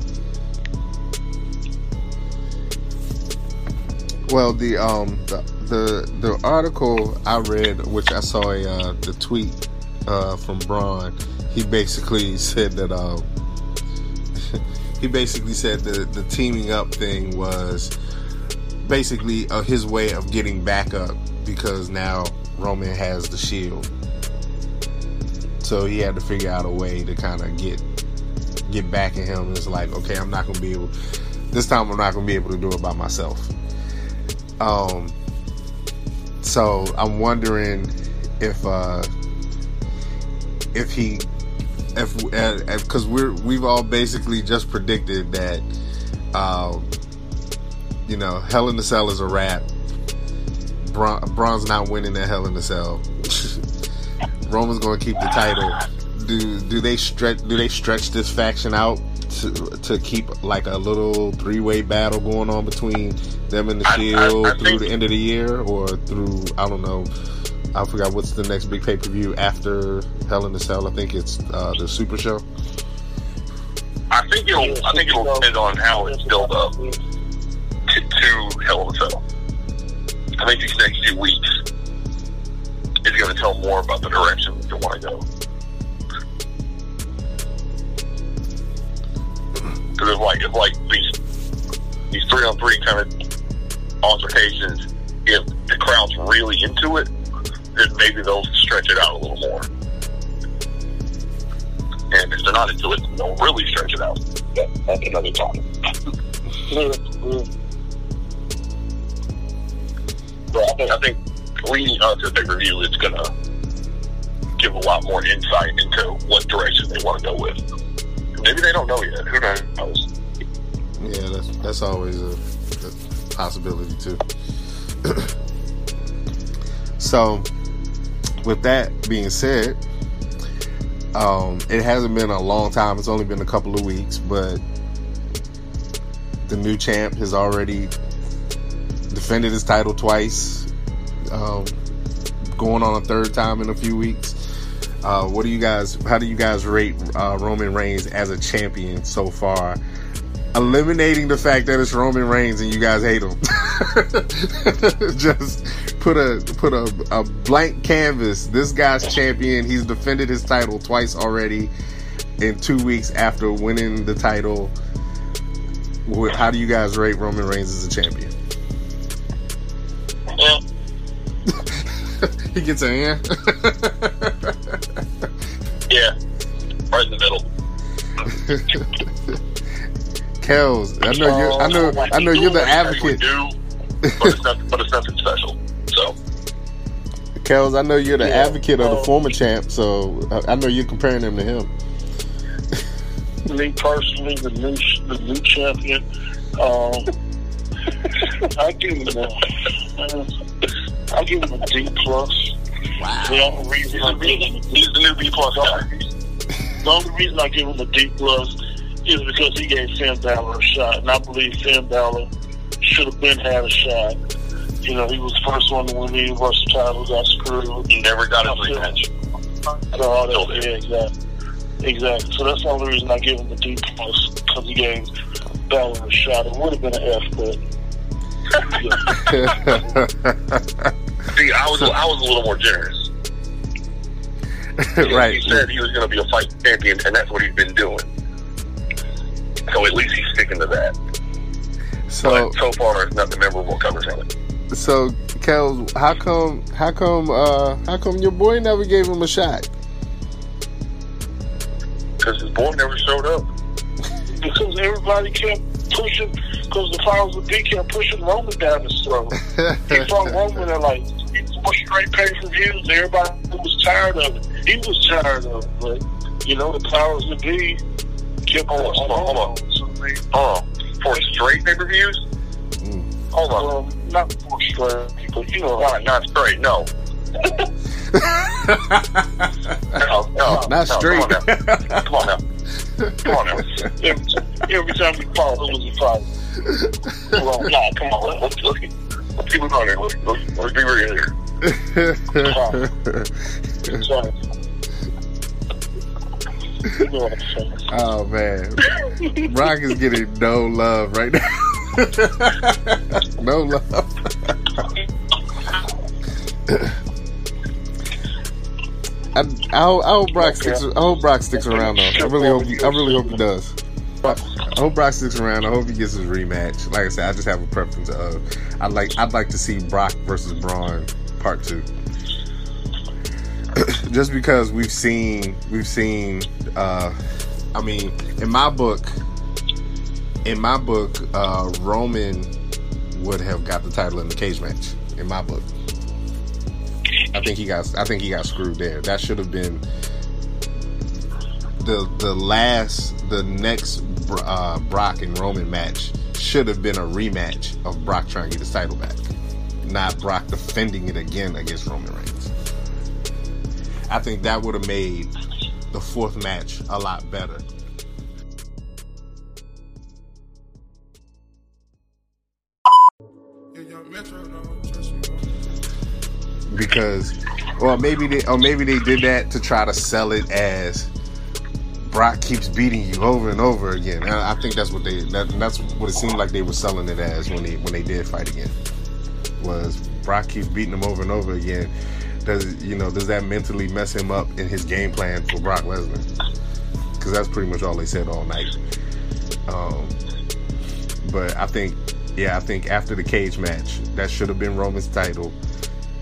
Well, the um the the, the article I read, which I saw a uh, the tweet uh, from Braun, he basically said that um he basically said the the teaming up thing was basically uh, his way of getting back up because now Roman has the shield, so he had to figure out a way to kind of get get back at him. It's like okay, I'm not gonna be able this time. I'm not gonna be able to do it by myself. Um, so I'm wondering if uh, if he if because we're we've all basically just predicted that um, you know Hell in the Cell is a wrap. Braun, Braun's not winning that Hell in the Cell. Roman's going to keep the title. Do do they stretch do they stretch this faction out to to keep like a little three way battle going on between them and the I- I- Shield I through the end of the year or through I don't know. I forgot what's the next big pay per view after Hell in the Cell. I think it's uh, the Super Show. I think it'll. I think it'll depend on how it's built up to, Hell in a Cell. I think these next few weeks is going to tell more about the direction they want to go. Because it's like it's like these these three on three kind of altercations. If the crowd's really into it, then maybe they'll stretch it out a little more. And if they're not into it, they'll really stretch it out. That, that's another topic. Yeah. I think, I think leading up to the pay per view, it's going to give a lot more insight into what direction they want to go with. Maybe they don't know yet. Who knows? Yeah, that's that's always a, a possibility too. so, with that being said, um, it hasn't been a long time. It's only been a couple of weeks, but the new champ has already defended his title twice. Um, going on a third time in a few weeks. Uh, what do you guys? How do you guys rate uh, Roman Reigns as a champion so far? Eliminating the fact that it's Roman Reigns and you guys hate him. Just put a put a, a blank canvas. This guy's champion. He's defended his title twice already in two weeks after winning the title. How do you guys rate Roman Reigns as a champion? he gets a yeah. yeah, right in the middle. Kels, I know you. I know. I know you're the what he said he advocate. Do, but, it's nothing, but it's nothing special. So Kels, I know you're the Yeah, advocate of the um, former champ, so I know you're comparing him to him. me personally, the new the new champion, um, I give him uh, I give him a D plus. The only reason he's, give him he's, he's the new B plus the only reason I give him a D plus is because he gave Finn Balor a shot, and I believe Finn Balor should have been had a shot. You know, he was the first one to win the Universal title, got screwed. He never got his rematch. So all oh, that, yeah, exactly. Exactly. So that's the only reason I give him a D plus because he gave Balor a shot. It would have been an F, but See, I was I was a little more generous. Because right. He said he was going to be a fight champion, and that's what he's been doing. So at least he's sticking to that. So, but so far, there's nothing memorable coming from it. so Kels, how come? How come? Uh, how come your boy never gave him a shot? Because his boy never showed up. because everybody kept pushing, because the powers of B kept pushing Roman down his throat. He fought Roman at like four straight pay per views. Everybody was tired of it. He was tired of it, but you know the powers of B kept Hold on, hold on, hold on. Hold on. For straight pay per views? Hold on. um, not four straight, but you know, Not, not straight, no. no, no. Not no, straight. Come on now. Come on now. Come on every, every time he fought, who was he fighting? Well, no, come on. Let's, let's, let's keep it on there. Let's, let's, let's be real here. Oh man, Rock is getting no love right now. no love. I, I, hope, I hope Brock sticks. I hope Brock sticks around though. I really hope. He, I really hope he does. I hope Brock sticks around. I hope he gets his rematch. Like I said, I just have a preference of. I like. I'd like to see Brock versus Braun part two. just because we've seen. We've seen. uh I mean, in my book. In my book, uh Roman would have got the title in the cage match. In my book. I think he got. I think he got screwed there. That should have been the the last, the next uh, Brock and Roman match should have been a rematch of Brock trying to get his title back, not Brock defending it again against Roman Reigns. I think that would have made the fourth match a lot better. Because or maybe they or maybe they did that to try to sell it as Brock keeps beating you over and over again. And I think that's what they that, that's what it seemed like they were selling it as when they when they did fight again. Was Brock keeps beating him over and over again. Does you know does that mentally mess him up in his game plan for Brock Lesnar? Because that's pretty much all they said all night. Um, but I think yeah, I think after the cage match, that should have been Roman's title.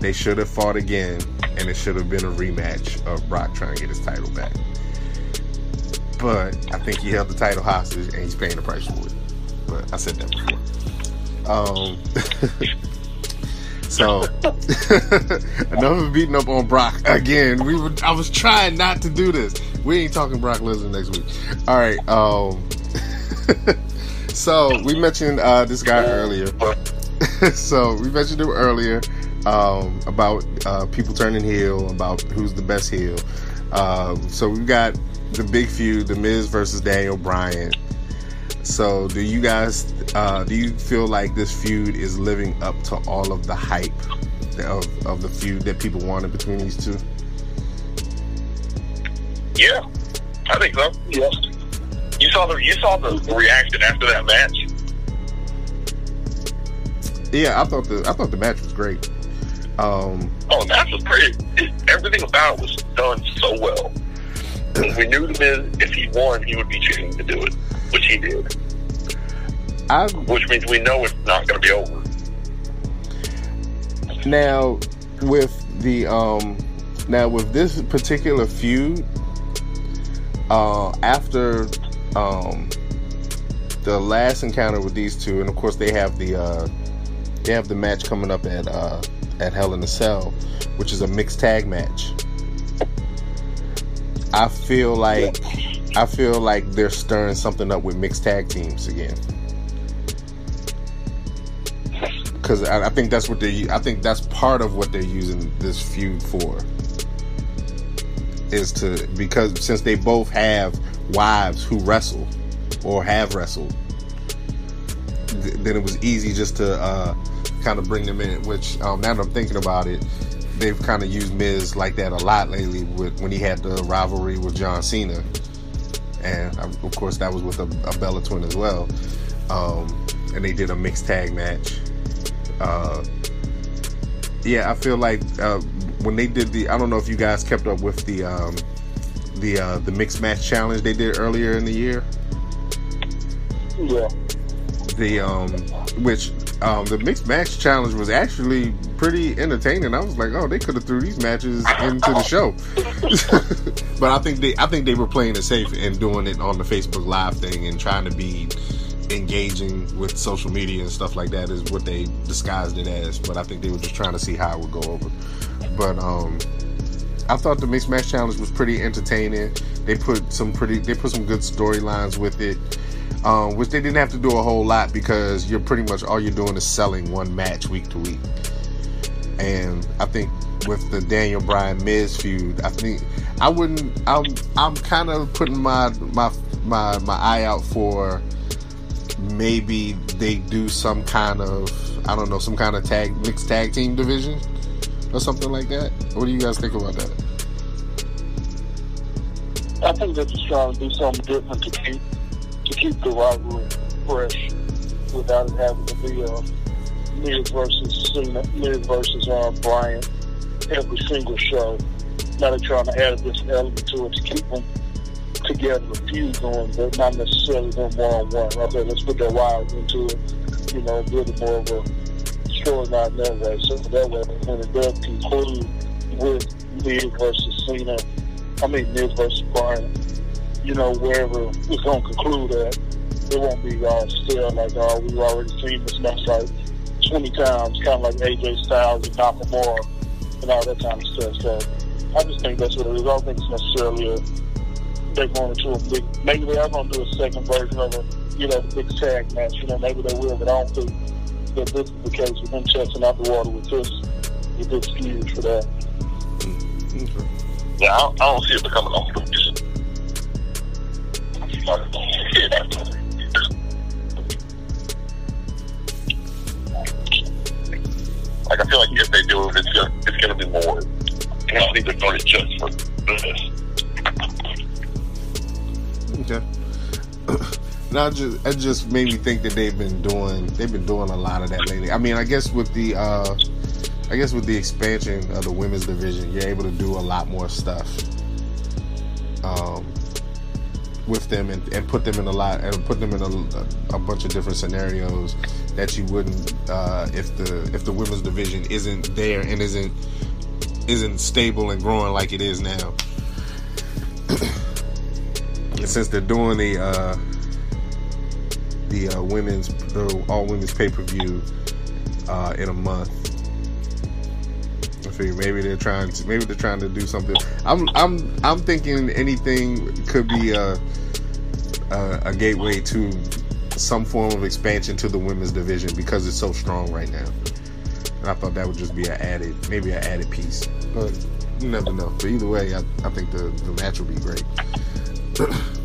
They should have fought again, and it should have been a rematch of Brock trying to get his title back. But I think he held the title hostage, and he's paying the price for it. But I said that before. Um, so enough of beating up on Brock again. We were, I was trying not to do this. We ain't talking Brock Lesnar next week. All right. Um, so we mentioned uh, this guy earlier. so we mentioned him earlier um, about uh, people turning heel, about who's the best heel. Um, so we've got the big feud, The Miz versus Daniel Bryan. So do you guys uh, do you feel like this feud is living up to all of the hype of, of the feud that people wanted between these two? Yeah, I think so. Yes. You saw the you saw the reaction after that match. Yeah, I thought the I thought the match was great. Um, Oh, the match was great. Everything about it was done so well. We knew the if he won, he would be choosing to do it, which he did. I Which means we know it's not going to be over. Now, with the um, now with this particular feud, uh, after um, the last encounter with these two, and of course they have the uh, they have the match coming up at uh, at Hell in a Cell, which is a mixed tag match. I feel like I feel like they're stirring something up with mixed tag teams again. Because I, I think that's what they. I think that's part of what they're using this feud for. Is to because since they both have wives who wrestle or have wrestled, th- then it was easy just to uh, kind of bring them in. Which um, now that I'm thinking about it, they've kind of used Miz like that a lot lately. With when he had the rivalry with John Cena, and um, of course that was with a, a Bella Twin as well. Um, and they did a mixed tag match. Uh, yeah, I feel like uh, when they did the, I don't know if you guys kept up with the um, the uh, the mixed match challenge they did earlier in the year. Yeah. The um, which um, the mixed match challenge was actually pretty entertaining. I was like, oh, they could have threw these matches into the show. but I think they, I think they were playing it safe and doing it on the Facebook Live thing and trying to be engaging with social media and stuff like that is what they disguised it as. But I think they were just trying to see how it would go over. But um, I thought the mixed match challenge was pretty entertaining. They put some pretty, they put some good storylines with it, um, which they didn't have to do a whole lot because you're pretty much all you're doing is selling one match week to week. And I think with the Daniel Bryan Miz feud, I think I wouldn't. I'm I'm kind of putting my my my my eye out for maybe they do some kind of I don't know some kind of tag mixed tag team division or something like that. What do you guys think about that? I think they're just trying to do something different to keep to keep the rivalry fresh without it having to be a Miz versus Cena, Miz versus uh, Bryan every single show. Now they're trying to add different element to it to keep them together, a feud going, but not necessarily them one on one. Okay, let's put their wives into it. You know, build more of a storyline that way. So that way, when it does conclude with Miz versus Cena, I mean Miz versus Bryan, you know, wherever it's going to conclude at, it won't be all still like, oh, we've already seen this match like 20 times, kind of like AJ Styles and Nakamura and all that kind of stuff. So I just think that's what it is. I don't think it's necessarily a, they're going into a big, maybe they are going to do a second version of a, you know, big tag match. You know, maybe they will, but I don't think that this is the case with them testing out the water with this, with this feud for that. Mm, yeah, I don't, I don't see it becoming a huge. Like I feel like if they do it, it's gonna, it's gonna be more. I don't think they're doing it just for this. Okay. Now, just it just made me think that they've been doing they've been doing a lot of that lately. I mean, I guess with the uh, I guess with the expansion of the women's division, you're able to do a lot more stuff um, with them and, and put them in a lot and put them in a, a bunch of different scenarios that you wouldn't uh, if the if the women's division isn't there and isn't isn't stable and growing like it is now. And since they're doing the uh, the uh, women's the all women's pay per view uh, in a month. Maybe they're trying to maybe they're trying to do something. I'm I'm I'm thinking anything could be a a, a gateway to some form of expansion to the women's division because it's so strong right now. And I thought that would just be an added maybe an added piece, but you never know. But either way, I, I think the the match will be great.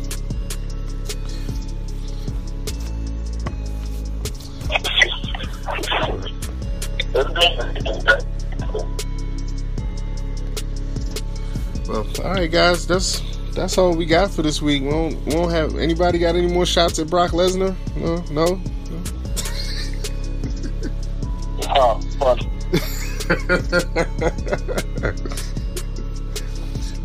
right, guys. That's that's all we got for this week. We won't, we won't have anybody got any more shots at Brock Lesnar? No, no. Oh, funny.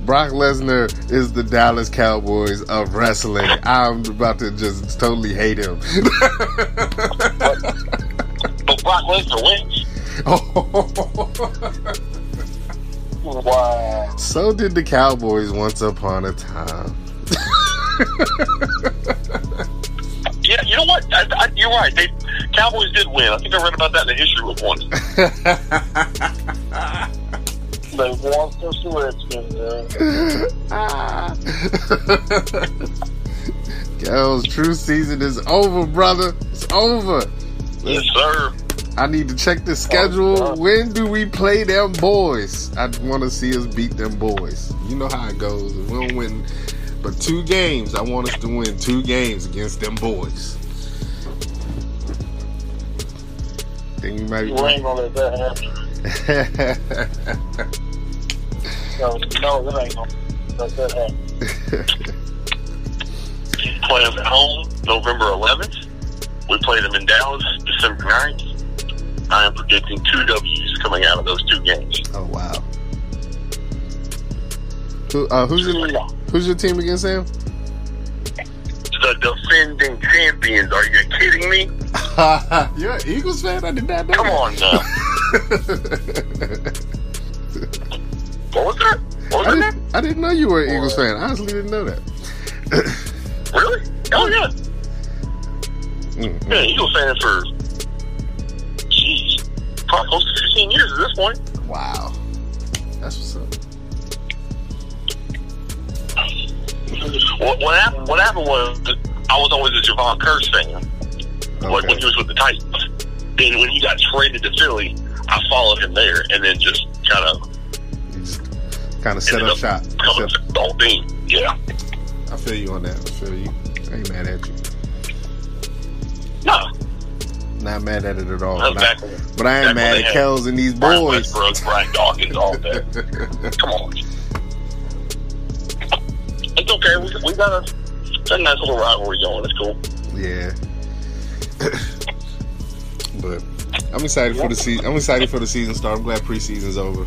Brock Lesnar is the Dallas Cowboys of wrestling. I'm about to just totally hate him. But Brock Lesnar wins. Wow. so did the Cowboys once upon a time. Yeah, you know what? you're right. They Cowboys did win. I think I read about that in the history book once. They won against the Redskins. Girls, true season is over, brother. It's over. yes, sir. I need to check the oh, schedule. Oh, when do we play them boys? I want to see us beat them boys. You know how it goes. We don't win but two games. I want us to win two games against them boys. Think you might You ain't gonna let that happen. No, no, it ain't gonna let that happen. Play them at home two W's coming out of those two games. oh wow. Who, uh, who's your who's your team against Sam? The defending champions. Are you kidding me? You're an Eagles fan? I did not know. Come on now. What was that? What I that? didn't, I didn't know you were an Eagles fan. I honestly didn't know that. Really? Oh yeah. Mm, mm. Yeah, Eagles fan for at this point. Wow. That's what's up. What, what happened? What happened was I was always a Jevon Kearse fan. Like when he was with the Titans. Then when he got traded to Philly, I followed him there, and then just kind of Kind of set up shop. coming Set- to the whole thing. Yeah. I feel you on that. I feel you. I ain't mad at you. Not mad at it at all. But I, back but I when mad at Kels and these Brian boys. Brian Dawkins, all that. Come on. It's okay. We, we got a, got a nice little rivalry going. It's cool. yeah. but I'm excited for the season. I'm excited for the season start. I'm glad preseason's over.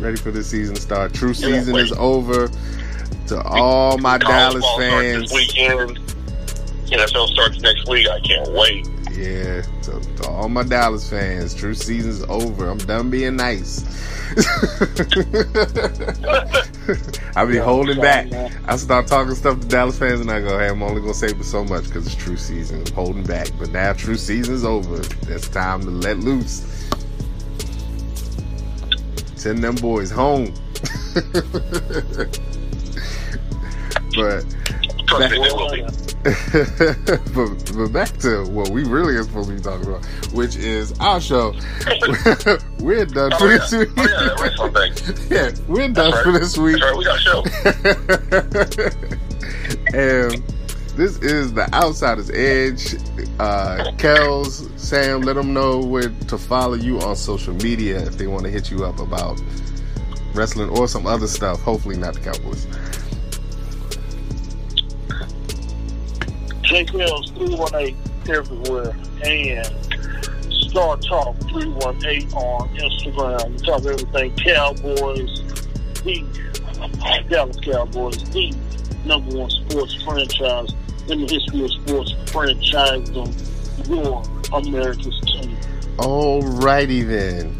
Ready for the season start. True season is over. To all my Dallas fans. NFL starts next week. I can't wait. Yeah, to, to all my Dallas fans, true season's over. I'm done being nice. I be holding back. I start talking stuff to Dallas fans, and I go, "Hey, I'm only gonna say so much because it's true season. I'm holding back, but now true season's over. It's time to let loose. Send them boys home." but Trust me, they will be. but, but back to what we really are supposed to be talking about, which is our show. we're done Oh, for yeah. this week. Oh, yeah, that wrestling thing. yeah, we're done That's for this week. That's right. We got a show. and this is the Outsiders Edge. Uh, Kels, Sam, let them know where to follow you on social media if they want to hit you up about wrestling or some other stuff. Hopefully, not the Cowboys. JKL's 318 everywhere and Star Talk 318 on Instagram. We talk about everything Cowboys, the Dallas Cowboys, the number one sports franchise in the history of sports franchising your America's team. Alrighty then.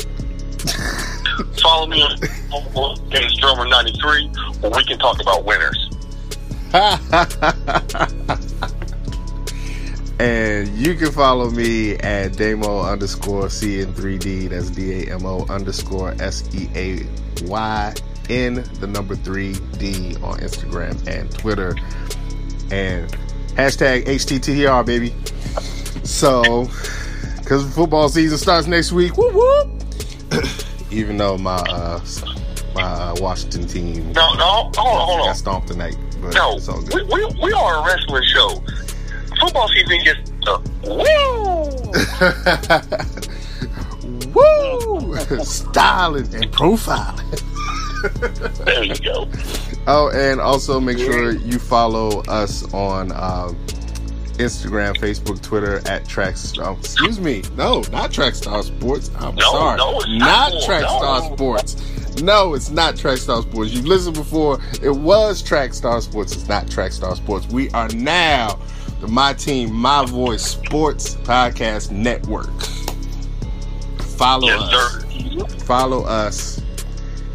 Follow me on on Dennis Drummer 93 where we can talk about winners. and you can follow me at Damo underscore C in 3D. That's D A M O underscore S E A Y in the number 3D on Instagram and Twitter. And hashtag HTTR, baby. So, because football season starts next week, whoop whoop. Even though my uh, my uh, Washington team No, no, hold on, hold on. got stomped tonight, but No, we, we, we are a wrestling show. Football season just uh, woo. Woo! Styling and profiling. There you go. Oh, and also make sure you follow us on um, Instagram, Facebook, Twitter at Tracks. Oh, excuse me, no, not Trackstar Sports. I'm No, sorry, no, it's not not. Trackstar No. Sports. No, it's not Trackstar Sports. You've listened before. It was Trackstar Sports. It's not Trackstar Sports. We are now the My Team, My Voice Sports Podcast Network. Follow Yes, us sir. follow us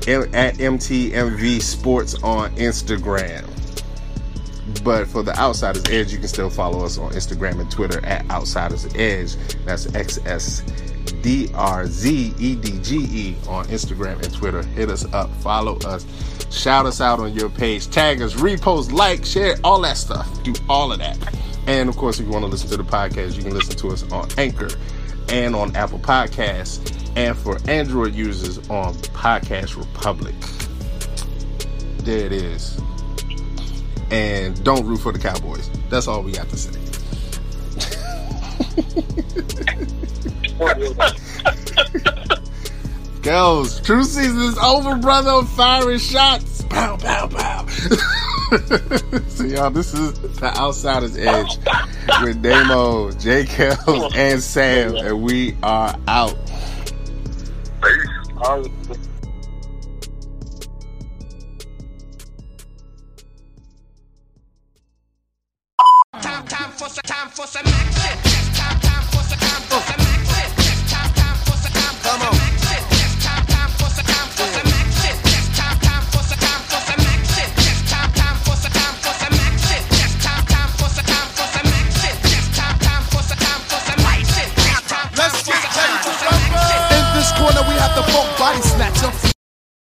at MTMV Sports on Instagram. But for the Outsiders Edge, you can still follow us on Instagram and Twitter at Outsiders Edge. That's X S D R Z E D G E on Instagram and Twitter. Hit us up, follow us, shout us out on your page, tag us, repost, like, share, all that stuff. Do all of that. And of course, if you want to listen to the podcast, you can listen to us on Anchor and on Apple Podcasts, and for Android users on Podcast Republic. There it is. And don't root for the Cowboys. That's all we got to say. Girls, true season is over, brother. Firing shots. Pow, pow, pow. so, y'all, this is the Outsider's Edge with Damo, J. Kel, and Sam, and we are out. Time for some, time for some action.